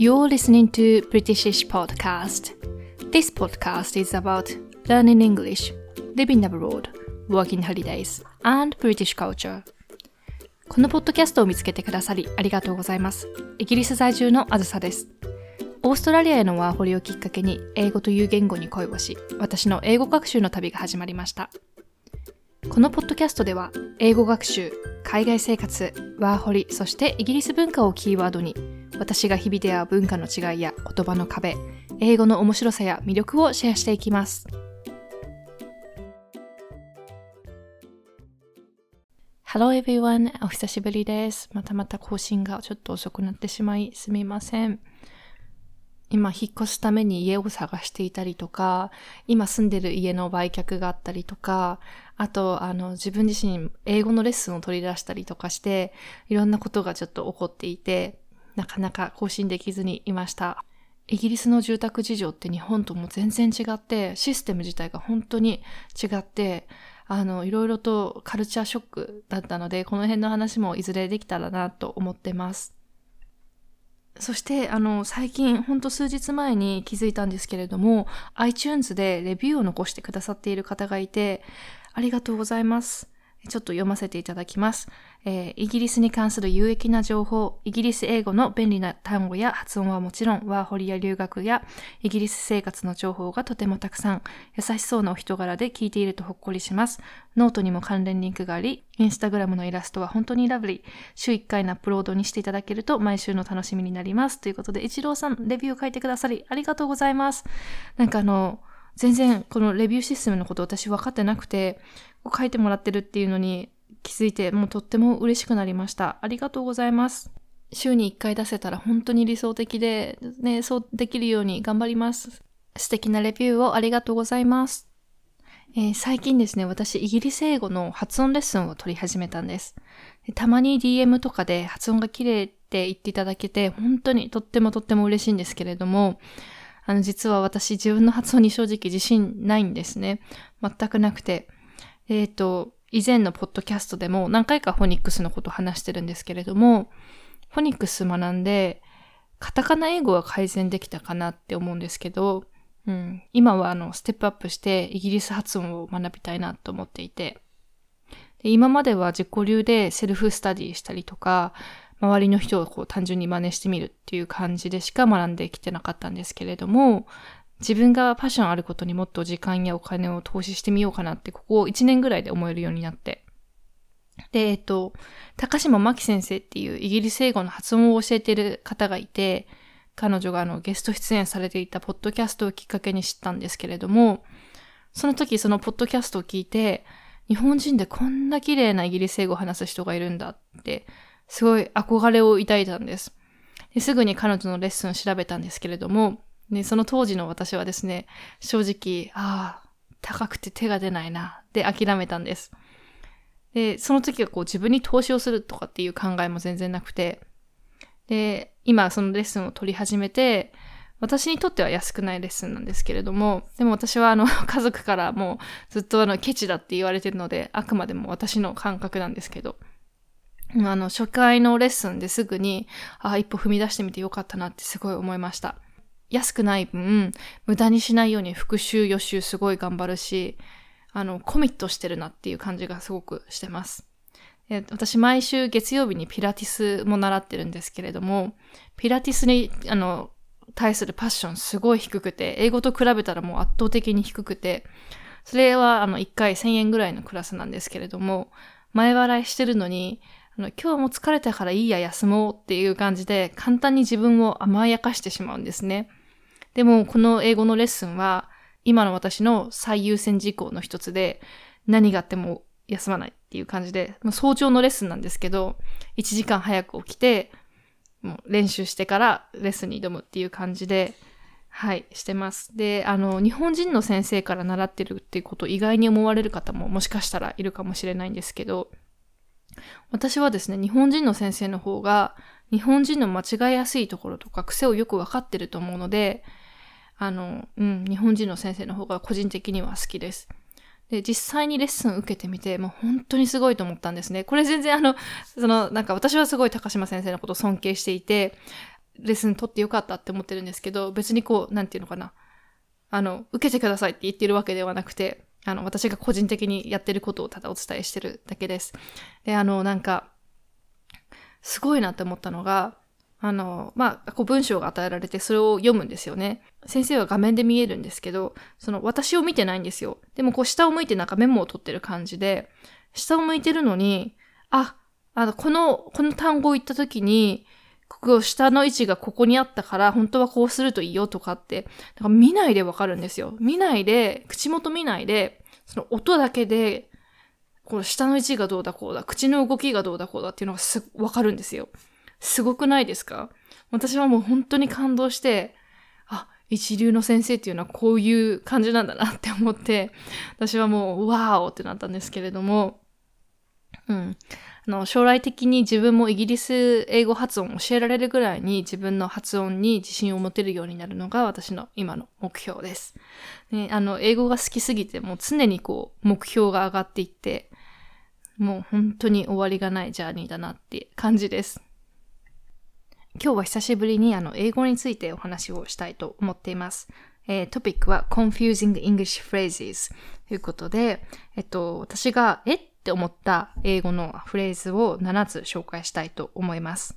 You're listening to Britishish Podcast. This podcast is about learning English, living abroad, working holidays, and British culture. このポッドキャストを見つけてくださりありがとうございます。イギリス在住のあずさです。オーストラリアへのワーホリをきっかけに英語という言語に恋をし、私の英語学習の旅が始まりました。このポッドキャストでは、英語学習、海外生活、ワーホリ、そしてイギリス文化をキーワードに、私が日々出会う文化の違いや言葉の壁、英語の面白さや魅力をシェアしていきます。Hello everyone! お久しぶりです。またまた更新がちょっと遅くなってしまいすみません。今引っ越すために家を探していたりとか、今住んでる家の売却があったりとか、あと、あの、自分自身英語のレッスンを取り出したりとかして、いろんなことがちょっと起こっていて、なかなか更新できずにいました。イギリスの住宅事情って日本とも全然違って、システム自体が本当に違って、あの、いろいろとカルチャーショックだったので、この辺の話もいずれできたらなと思ってます。そして、あの、最近、ほんと数日前に気づいたんですけれども、iTunes でレビューを残してくださっている方がいて、ありがとうございます。ちょっと読ませていただきます。えー、イギリスに関する有益な情報、イギリス英語の便利な単語や発音はもちろん、ワーホリや留学やイギリス生活の情報がとてもたくさん、優しそうなお人柄で聞いているとほっこりします。ノートにも関連リンクがあり、インスタグラムのイラストは本当にラブリー。週1回のアップロードにしていただけると毎週の楽しみになります。ということで、一郎さん、レビューを書いてくださり、ありがとうございます。なんかあの、全然このレビューシステムのこと私分かってなくて、書いてもらってるっていうのに気づいて、もうとっても嬉しくなりました。ありがとうございます。週に1回出せたら本当に理想的で、ね、そうできるように頑張ります。素敵なレビューをありがとうございます。えー、最近ですね、私、イギリス英語の発音レッスンを取り始めたんです。たまに DM とかで発音が綺麗って言っていただけて、本当にとってもとっても嬉しいんですけれども、あの、実は私自分の発音に正直自信ないんですね。全くなくて。えっ、ー、と、以前のポッドキャストでも何回かフォニックスのこと話してるんですけれども、フォニックス学んで、カタカナ英語は改善できたかなって思うんですけど、うん、今はあの、ステップアップしてイギリス発音を学びたいなと思っていて、で今までは自己流で self study したりとか、周りの人をこう単純に真似してみるっていう感じでしか学んできてなかったんですけれども、自分がパッションあることにもっと時間やお金を投資してみようかなって、ここを1年ぐらいで思えるようになって。で、えっと、高島真希先生っていうイギリス英語の発音を教えてる方がいて、彼女があのゲスト出演されていたポッドキャストをきっかけに知ったんですけれども、その時そのポッドキャストを聞いて、日本人でこんな綺麗なイギリス英語を話す人がいるんだって、すごい憧れを抱いたんです。ですぐに彼女のレッスンを調べたんですけれども、ね、その当時の私はですね、正直、ああ、高くて手が出ないな、で諦めたんです。で、その時はこう自分に投資をするとかっていう考えも全然なくて、で、今そのレッスンを取り始めて、私にとっては安くないレッスンなんですけれども、でも私はあの 家族からもうずっとあのケチだって言われてるので、あくまでも私の感覚なんですけど、あの初回のレッスンですぐに、あ、一歩踏み出してみてよかったなってすごい思いました。安くない分、無駄にしないように復習予習すごい頑張るし、あの、コミットしてるなっていう感じがすごくしてます。私、毎週月曜日にピラティスも習ってるんですけれども、ピラティスに、あの、対するパッションすごい低くて、英語と比べたらもう圧倒的に低くて、それは、あの、1回1000円ぐらいのクラスなんですけれども、前払いしてるのに、あの今日も疲れたからいいや休もうっていう感じで簡単に自分を甘やかしてしまうんですね。でも、この英語のレッスンは、今の私の最優先事項の一つで、何があっても休まないっていう感じでま、早朝のレッスンなんですけど、1時間早く起きて、もう練習してからレッスンに挑むっていう感じで、はい、してます。で、あの、日本人の先生から習ってるっていうことを意外に思われる方ももしかしたらいるかもしれないんですけど、私はですね、日本人の先生の方が、日本人の間違いやすいところとか癖をよくわかってると思うので、あの、うん、日本人の先生の方が個人的には好きです。で、実際にレッスン受けてみて、もう本当にすごいと思ったんですね。これ全然あの、その、なんか私はすごい高島先生のことを尊敬していて、レッスン取ってよかったって思ってるんですけど、別にこう、なんていうのかな。あの、受けてくださいって言ってるわけではなくて、あの、私が個人的にやってることをただお伝えしてるだけです。で、あの、なんか、すごいなって思ったのが、あの、まあ、こう文章が与えられてそれを読むんですよね。先生は画面で見えるんですけど、その私を見てないんですよ。でもこう下を向いてなんかメモを取ってる感じで、下を向いてるのに、あ、あの、この、この単語を言った時に、ここ下の位置がここにあったから、本当はこうするといいよとかって、だから見ないでわかるんですよ。見ないで、口元見ないで、その音だけで、この下の位置がどうだこうだ、口の動きがどうだこうだっていうのがす、わかるんですよ。すごくないですか？私はもう本当に感動して、あ、一流の先生っていうのはこういう感じなんだなって思って、私はもう、わーおってなったんですけれども、うん。あの、将来的に自分もイギリス英語発音を教えられるぐらいに自分の発音に自信を持てるようになるのが私の今の目標です。ね、あの、英語が好きすぎてもう常にこう、目標が上がっていって、もう本当に終わりがないジャーニーだなって感じです。今日は久しぶりにあの英語についてお話をしたいと思っています。えー、トピックは Confusing English Phrases ということで、えっと、私がえって思った英語のフレーズを7つ紹介したいと思います。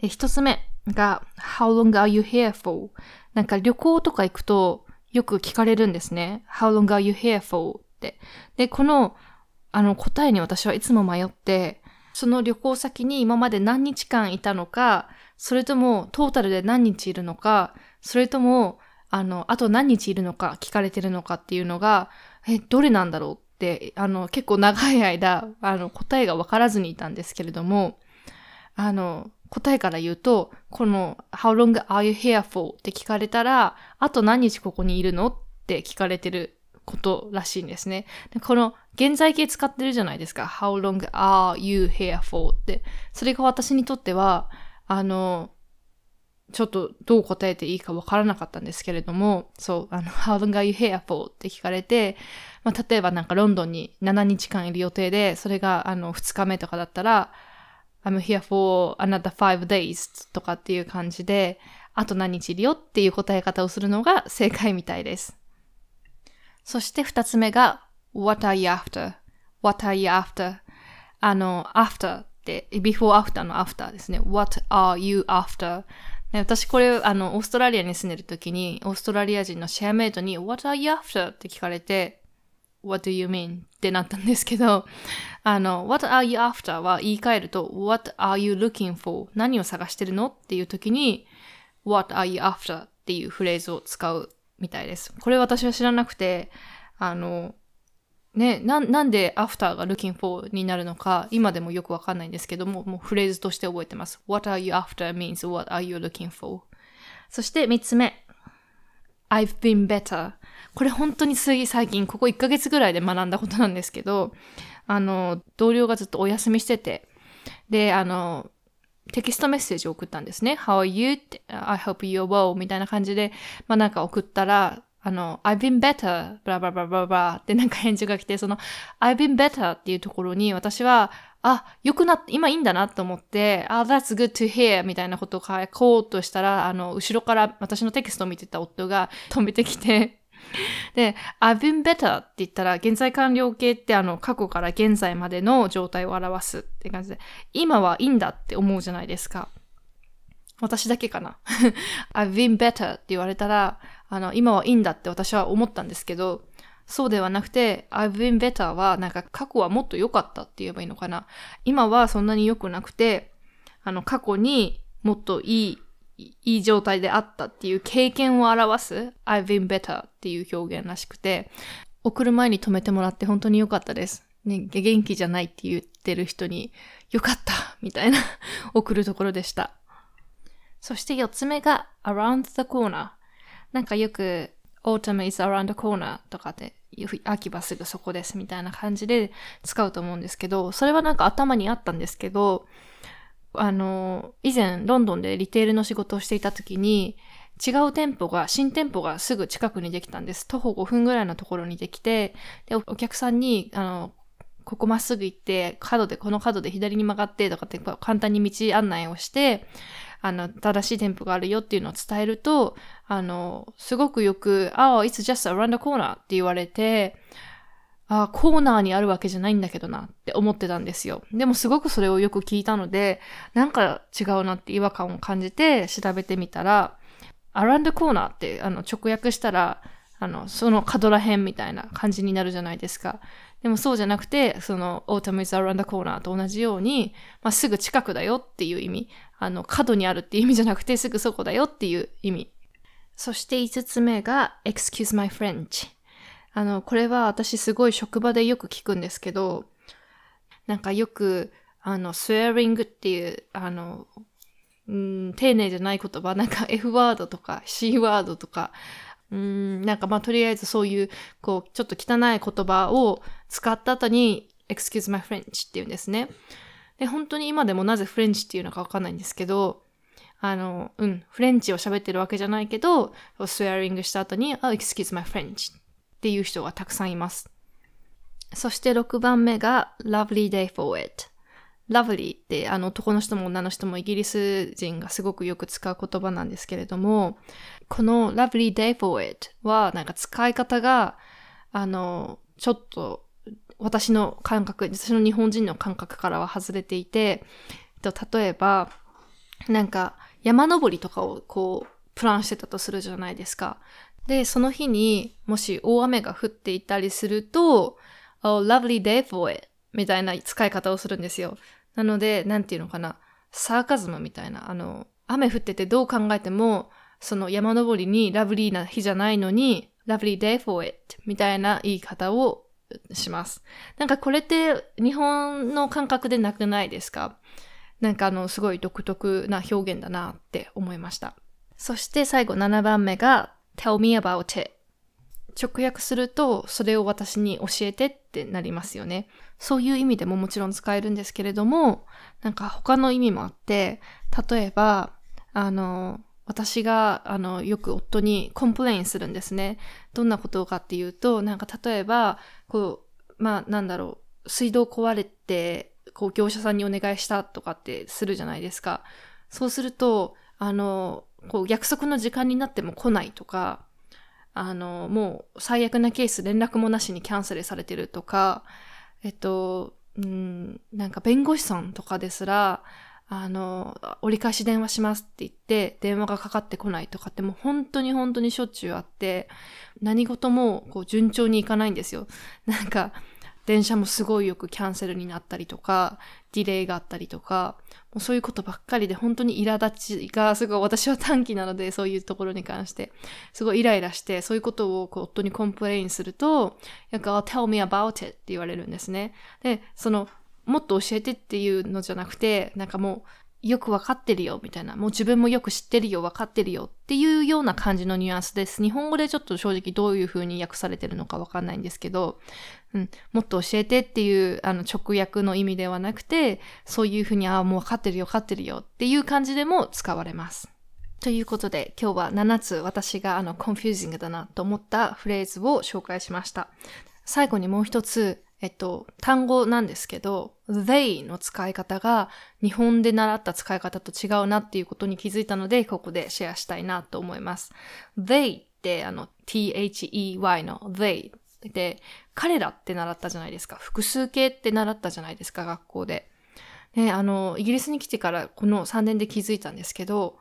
で一つ目が How long are you here for? なんか旅行とか行くとよく聞かれるんですね。How long are you here for? って。で、このあの答えに私はいつも迷って、その旅行先に今まで何日間いたのか、それともトータルで何日いるのか、それとも、あの、あと何日いるのか聞かれてるのかっていうのが、え、どれなんだろう、あの、結構長い間、あの、答えがわからずにいたんですけれども、あの、答えから言うと、この、How long are you here for? って聞かれたら、あと何日ここにいるの？って聞かれてることらしいんですね。でこの現在形使ってるじゃないですか。How long are you here for? って。それが私にとっては、あの、ちょっとどう答えていいかわからなかったんですけれども、そう、あの、How long are you here for? って聞かれて、まあ、例えばなんかロンドンに7日間いる予定で、それがあの2日目とかだったら、I'm here for another five days とかっていう感じで、あと何日いるよっていう答え方をするのが正解みたいです。そして二つ目が、What are you after?What are you after? あの、after って、before after の after ですね。What are you after? 私これ、あの、オーストラリアに住んでる時に、オーストラリア人のシェアメイトに、What are you after? って聞かれて、What do you mean? ってなったんですけど、あの、What are you after? は言い換えると、What are you looking for? 何を探してるの？っていう時に、What are you after? っていうフレーズを使うみたいです。これ私は知らなくて、あの、ね、な、なんで after が looking for になるのか、今でもよくわかんないんですけども、もうフレーズとして覚えてます。What are you after means what are you looking for? そして三つ目。I've been better. これ本当に最近、ここ1ヶ月ぐらいで学んだことなんですけど、あの、同僚がずっとお休みしてて、で、あの、テキストメッセージを送ったんですね。How are you? って I hope you're well みたいな感じで、まあなんか送ったら、あの、I've been better, ブラブラブラブラってなんか返事が来て、その I've been better っていうところに私は、あ、良くなって、今いいんだなと思って、あ、that's good to hear みたいなことを書こうとしたら、あの、後ろから私のテキストを見てた夫が 止めてきて、で、I've been better って言ったら、現在完了形ってあの、過去から現在までの状態を表すって感じで、今はいいんだって思うじゃないですか。私だけかな。I've been better って言われたら、あの、今はいいんだって私は思ったんですけど、そうではなくて、I've been better はなんか過去はもっと良かったって言えばいいのかな。今はそんなに良くなくて、あの、過去にもっといいいい状態であったっていう経験を表す I've been better っていう表現らしくて、送る前に止めてもらって本当に良かったです。ね、元気じゃないって言ってる人に、よかった みたいな 送るところでした。そして四つ目が around the corner。なんかよく autumn is around the corner とかって秋はすぐそこですみたいな感じで使うと思うんですけど、それはなんか頭にあったんですけど、あの、以前ロンドンでリテールの仕事をしていた時に、違う店舗が、新店舗がすぐ近くにできたんです。徒歩5分ぐらいのところにできて、で、お客さんに、あの、ここまっすぐ行って、角で、この角で左に曲がってとかって簡単に道案内をして、あの、正しい店舗があるよっていうのを伝えると、あの、すごくよく、ああ、it's just around the corner って言われて、ああ、コーナーにあるわけじゃないんだけどなって思ってたんですよ。でもすごくそれをよく聞いたので、なんか違うなって違和感を感じて調べてみたら、around the corner ってあの直訳したら、あの、その角ら辺みたいな感じになるじゃないですか。でもそうじゃなくて、その autumn is around the corner と同じように、まあ、すぐ近くだよっていう意味。あの、角にあるっていう意味じゃなくて、すぐそこだよっていう意味。そして5つ目が excuse my French。あの、これは私すごい職場でよく聞くんですけど、なんかよく、あの、スウェアリングっていう、あの、うん、丁寧じゃない言葉、なんか F ワードとか C ワードとか、うん、なんかまあとりあえずそういう、こう、ちょっと汚い言葉を使った後に、excuse my French って言うんですね。で、本当に今でもなぜフレンチっていうのかわかんないんですけど、あの、うん、フレンチを喋ってるわけじゃないけど、スウェアリングした後に、oh, excuse my French っていう人がたくさんいます。そして6番目が lovely day for it。lovely ってあの男の人も女の人もイギリス人がすごくよく使う言葉なんですけれども、この lovely day for it はなんか使い方があの、ちょっと私の感覚、私の日本人の感覚からは外れていて、例えば、なんか山登りとかをこう、プランしてたとするじゃないですか。で、その日にもし大雨が降っていたりすると、oh, lovely day for it みたいな使い方をするんですよ。なので、なんていうのかな、サーカズムみたいな、あの、雨降っててどう考えても、その山登りにラブリーな日じゃないのに、lovely day for it みたいな言い方をします。なんかこれって日本の感覚でなくないですか？なんかあの、すごい独特な表現だなって思いました。そして最後7番目が tell me about it 直訳すると、それを私に教えてってなりますよね。そういう意味でももちろん使えるんですけれども、なんか他の意味もあって、例えば、あの、私が、あの、よく夫に complain するんですね。どんなことかっていうと、なんか例えば、こう、まあ、なんだろう、水道壊れて、こう、業者さんにお願いしたとかってするじゃないですか。そうすると、あの、こう約束の時間になっても来ないとか、あの、もう最悪なケース連絡もなしにキャンセルされてるとか、えっと、うん、なんか弁護士さんとかですら、あの、折り返し電話しますって言って、電話がかかってこないとかってもう本当に本当にしょっちゅうあって、何事もこう順調にいかないんですよ。なんか、電車もすごいよくキャンセルになったりとか、 delay があったりとか、もうそういうことばっかりで本当に苛立ちがすごい私は短気なのでそういうところに関してすごいイライラしてそういうことをこう夫に complain するとなんか tell me about it って言われるんですね。で、そのもっと教えてっていうのじゃなくてなんかもうよくわかってるよ、みたいな。もう自分もよく知ってるよ、わかってるよっていうような感じのニュアンスです。日本語でちょっと正直どういう風に訳されてるのかわかんないんですけど、うん、もっと教えてっていうあの直訳の意味ではなくて、そういう風に、ああ、もうわかってるよ、わかってるよっていう感じでも使われます。ということで、今日は7つ私があの、 confusing だなと思ったフレーズを紹介しました。最後にもう一つ、えっと、単語なんですけど、they の使い方が日本で習った使い方と違うなっていうことに気づいたので、ここでシェアしたいなと思います。they ってあの t-h-e-y の they で、彼らって習ったじゃないですか。複数形って習ったじゃないですか、学校で。ね、あの、イギリスに来てからこの3年で気づいたんですけど、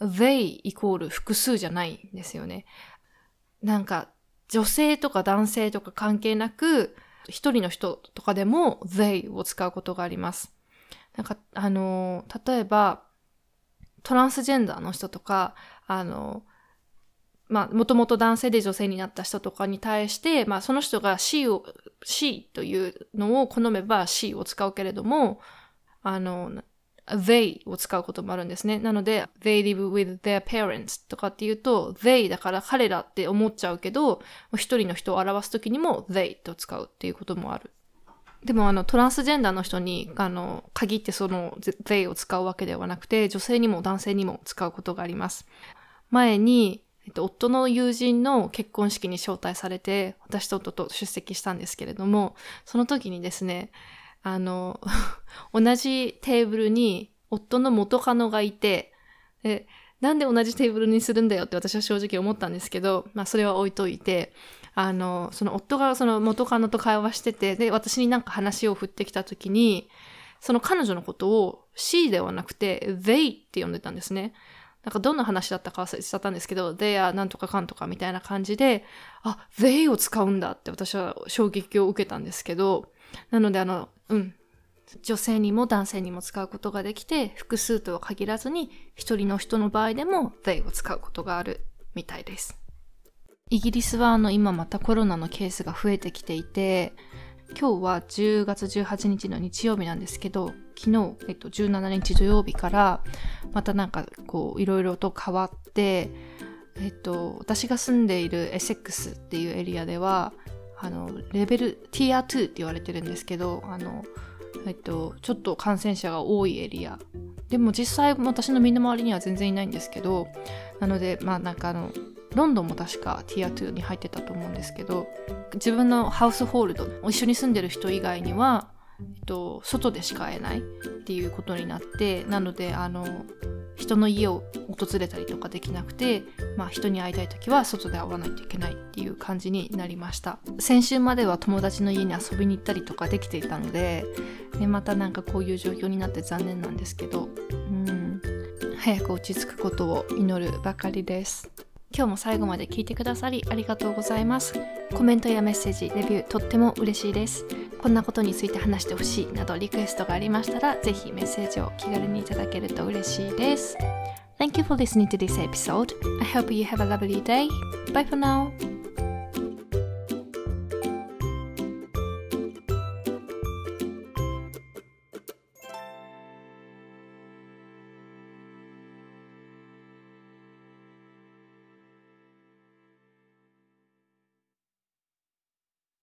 they イコール複数じゃないんですよね。なんか、女性とか男性とか関係なく、一人の人とかでも they を使うことがあります。なんか、あの、例えば、トランスジェンダーの人とか、あの、まあ、もともと男性で女性になった人とかに対して、まあ、その人が C を、C というのを好めば C を使うけれども、あの、they を使うこともあるんですね。なので、they live with their parents とかっていうと、they だから彼らって思っちゃうけど、一人の人を表すときにも they と使うっていうこともある。でもあのトランスジェンダーの人にあの限ってその they を使うわけではなくて女性にも男性にも使うことがあります。前にえっと、夫の友人の結婚式に招待されて、私と夫と出席したんですけれども、その時にですね、あの、同じテーブルに夫の元カノがいて、で、なんで同じテーブルにするんだよって私は正直思ったんですけど、まあそれは置いといて、あの、その夫がその元カノと会話してて、で、私になんか話を振ってきた時に、その彼女のことを C ではなくて they って呼んでたんですね。なんかどんな話だったか忘れちゃったんですけど、they はなんとかかんとかみたいな感じで、あ、they を使うんだって私は衝撃を受けたんですけど、なのであの、うん。女性にも男性にも使うことができて、複数とは限らずに、一人の人の場合でも they を使うことがあるみたいです。イギリスはあの今またコロナのケースが増えてきていて、今日は10月18日の日曜日なんですけど、昨日、えっと、17日土曜日から、またなんかこう、いろいろと変わって、えっと、私が住んでいるエセックスっていうエリアでは、あの、レベル、ティア2って言われてるんですけど、あの、えっと、ちょっと感染者が多いエリア。でも実際私の身の回りには全然いないんですけど、なので、まあなんかあの、ロンドンも確かティア2に入ってたと思うんですけど自分のハウスホールド一緒に住んでる人以外には、えっと、外でしか会えないっていうことになってなのであの人の家を訪れたりとかできなくて、まあ、人に会いたい時は外で会わないといけないっていう感じになりました先週までは友達の家に遊びに行ったりとかできていたのででまたなんかこういう状況になって残念なんですけどうん早く落ち着くことを祈るばかりです今日も最後まで聞いてくださりありがとうございます。コメントやメッセージ、レビューとっても嬉しいです。こんなことについて話してほしいなどリクエストがありましたら、ぜひメッセージを気軽にいただけると嬉しいです。Thank you for listening to this episode. I hope you have a lovely day. Bye for now.